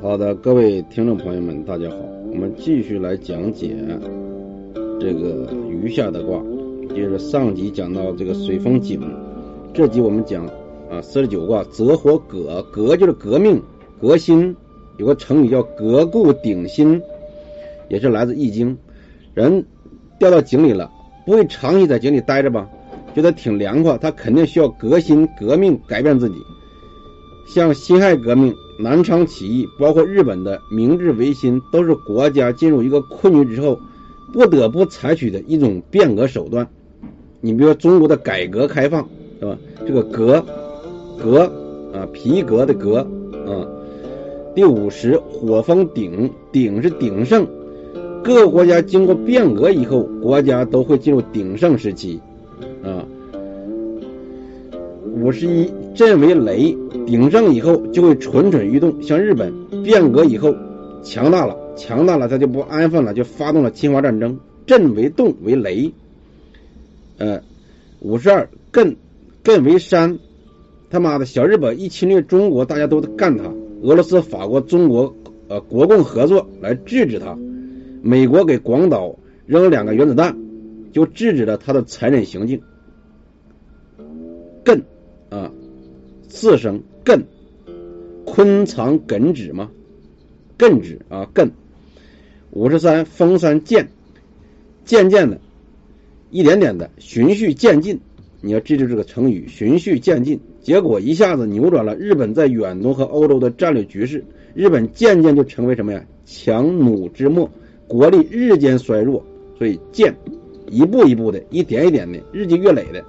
好的，各位听众朋友们，大家好，我们继续来讲解这个余下的卦。接着上集讲到这个水风井，这集我们讲啊四十九卦泽火革，革就是革命、革新。有个成语叫革故鼎新，也是来自易经。人掉到井里了，不会长期在井里待着吧？觉得挺凉快，他肯定需要革新、革命、改变自己。像辛亥革命、南昌起义，包括日本的明治维新，都是国家进入一个困局之后，不得不采取的一种变革手段。你比如说中国的改革开放，是吧？这个革，革啊，皮革的革啊。第五十，火风鼎，鼎是鼎盛。各个国家经过变革以后，国家都会进入鼎盛时期啊。五十一，震为雷，鼎盛以后就会蠢蠢欲动。像日本变革以后强大了，强大了，他就不安分了，就发动了侵华战争。震为动为雷。呃，五十二艮，艮为山，他妈的小日本一侵略中国，大家都干他。俄罗斯、法国、中国，呃，国共合作来制止他。美国给广岛扔两个原子弹，就制止了他的残忍行径。艮，啊，四声艮，昆藏艮止吗？艮止啊，艮。五十三封山渐，渐渐的。一点点的循序渐进，你要记住这个成语“循序渐进”。结果一下子扭转了日本在远东和欧洲的战略局势，日本渐渐就成为什么呀？强弩之末，国力日渐衰弱。所以渐，一步一步的，一点一点的，日积月累的。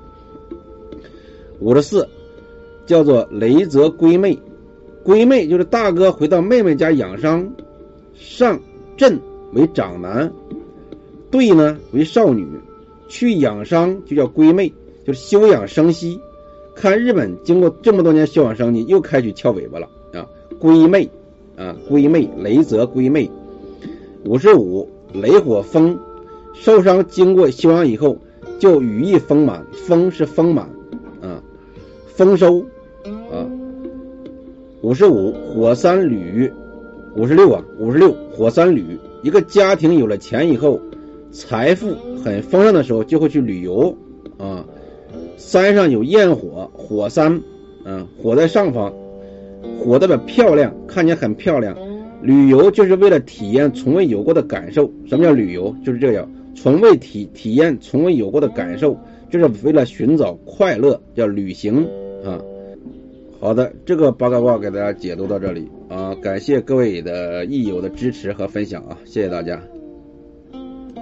五十四，叫做雷泽归妹，归妹就是大哥回到妹妹家养伤。上阵为长男，对呢为少女。去养伤就叫归妹，就是休养生息。看日本经过这么多年休养生息，又开始翘尾巴了啊！归妹啊，归妹，雷泽归妹。五十五，雷火风，受伤经过休养以后，就羽翼丰满，丰是丰满，丰收啊。五十五，火三旅，五十六啊，五十六，火三旅，一个家庭有了钱以后。财富很丰盛的时候，就会去旅游啊。山上有焰火，火山，嗯，火在上方，火代表漂亮，看起来很漂亮。旅游就是为了体验从未有过的感受。什么叫旅游？就是这样，从未体体验从未有过的感受，就是为了寻找快乐，叫旅行啊。好的，这个八卦卦给大家解读到这里啊，感谢各位的益友的支持和分享啊，谢谢大家。